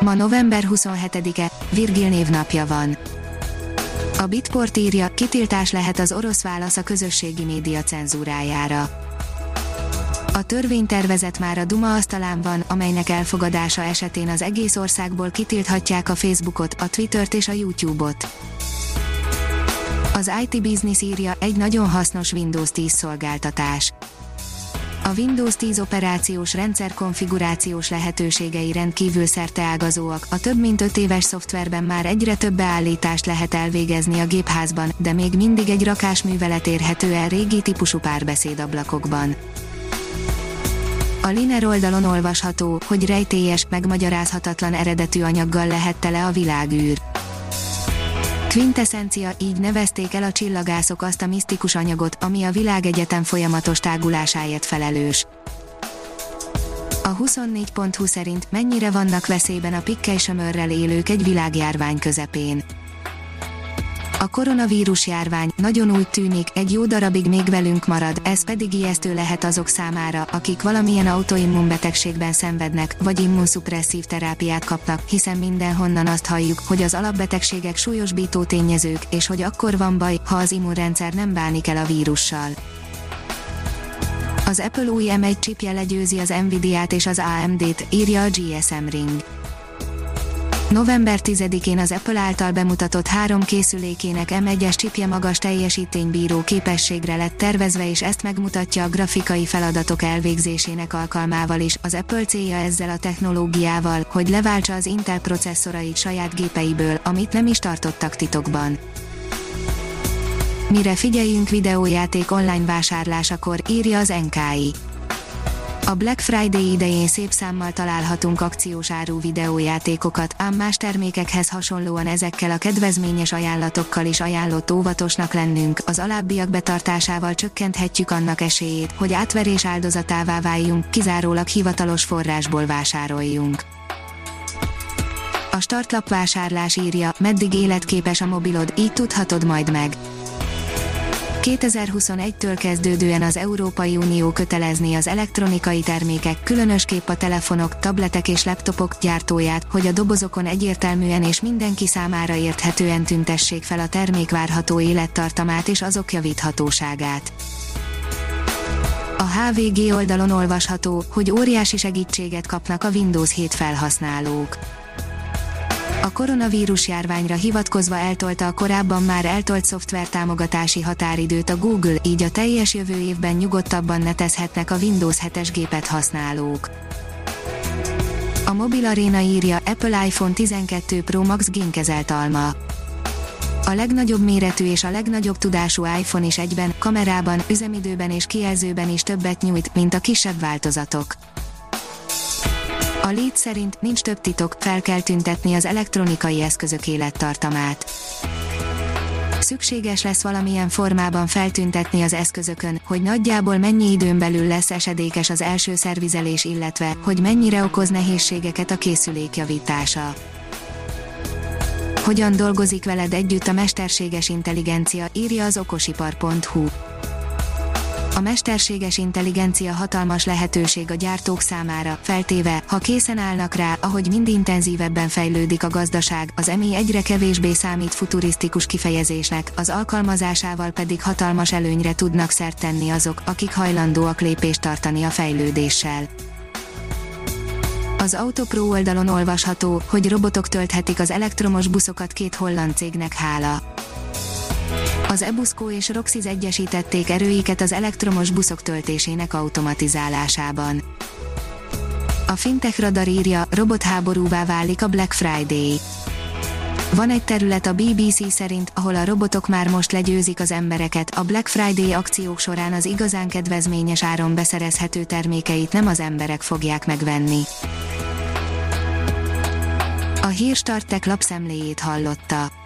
Ma november 27-e, Virgil névnapja van. A Bitport írja, kitiltás lehet az orosz válasz a közösségi média cenzúrájára. A törvénytervezet már a Duma asztalán van, amelynek elfogadása esetén az egész országból kitilthatják a Facebookot, a Twittert és a YouTube-ot. Az IT Business írja, egy nagyon hasznos Windows 10 szolgáltatás a Windows 10 operációs rendszer konfigurációs lehetőségei rendkívül szerteágazóak, a több mint 5 éves szoftverben már egyre több beállítást lehet elvégezni a gépházban, de még mindig egy rakásművelet érhető el régi típusú párbeszédablakokban. A Liner oldalon olvasható, hogy rejtélyes, megmagyarázhatatlan eredetű anyaggal lehet tele a világűr Quintessencia, így nevezték el a csillagászok azt a misztikus anyagot, ami a világegyetem folyamatos tágulásáért felelős. A 24.20 szerint mennyire vannak veszélyben a pikkely élők egy világjárvány közepén. A koronavírus járvány nagyon úgy tűnik, egy jó darabig még velünk marad, ez pedig ijesztő lehet azok számára, akik valamilyen autoimmunbetegségben szenvednek, vagy immunszupresszív terápiát kapnak, hiszen mindenhonnan azt halljuk, hogy az alapbetegségek súlyosbító tényezők, és hogy akkor van baj, ha az immunrendszer nem bánik el a vírussal. Az Apple új M1 chipje legyőzi az Nvidia-t és az AMD-t, írja a GSM Ring. November 10-én az Apple által bemutatott három készülékének M1-es csipje magas teljesítménybíró képességre lett tervezve és ezt megmutatja a grafikai feladatok elvégzésének alkalmával is. Az Apple célja ezzel a technológiával, hogy leváltsa az Intel processzorait saját gépeiből, amit nem is tartottak titokban. Mire figyeljünk videójáték online vásárlásakor, írja az NKI. A Black Friday idején szép számmal találhatunk akciós áru videójátékokat, ám más termékekhez hasonlóan ezekkel a kedvezményes ajánlatokkal is ajánlott óvatosnak lennünk, az alábbiak betartásával csökkenthetjük annak esélyét, hogy átverés áldozatává váljunk, kizárólag hivatalos forrásból vásároljunk. A startlap vásárlás írja, meddig életképes a mobilod, így tudhatod majd meg. 2021-től kezdődően az Európai Unió kötelezné az elektronikai termékek, különösképp a telefonok, tabletek és laptopok gyártóját, hogy a dobozokon egyértelműen és mindenki számára érthetően tüntessék fel a termék várható élettartamát és azok javíthatóságát. A HVG oldalon olvasható, hogy óriási segítséget kapnak a Windows 7 felhasználók a koronavírus járványra hivatkozva eltolta a korábban már eltolt szoftver támogatási határidőt a Google, így a teljes jövő évben nyugodtabban netezhetnek a Windows 7-es gépet használók. A Mobil Arena írja Apple iPhone 12 Pro Max génkezelt alma. A legnagyobb méretű és a legnagyobb tudású iPhone is egyben, kamerában, üzemidőben és kijelzőben is többet nyújt, mint a kisebb változatok. A Lead szerint nincs több titok, fel kell tüntetni az elektronikai eszközök élettartamát. Szükséges lesz valamilyen formában feltüntetni az eszközökön, hogy nagyjából mennyi időn belül lesz esedékes az első szervizelés illetve, hogy mennyire okoz nehézségeket a készülék javítása. Hogyan dolgozik veled együtt a mesterséges intelligencia, írja az okosipar.hu a mesterséges intelligencia hatalmas lehetőség a gyártók számára, feltéve, ha készen állnak rá, ahogy mind intenzívebben fejlődik a gazdaság, az EMI egyre kevésbé számít futurisztikus kifejezésnek, az alkalmazásával pedig hatalmas előnyre tudnak szert tenni azok, akik hajlandóak lépést tartani a fejlődéssel. Az Autopro oldalon olvasható, hogy robotok tölthetik az elektromos buszokat két holland cégnek hála. Az Ebusco és Roxys egyesítették erőiket az elektromos buszok töltésének automatizálásában. A Fintech Radar írja, robotháborúvá válik a Black Friday. Van egy terület a BBC szerint, ahol a robotok már most legyőzik az embereket, a Black Friday akciók során az igazán kedvezményes áron beszerezhető termékeit nem az emberek fogják megvenni. A Hírstartek lapszemléjét hallotta.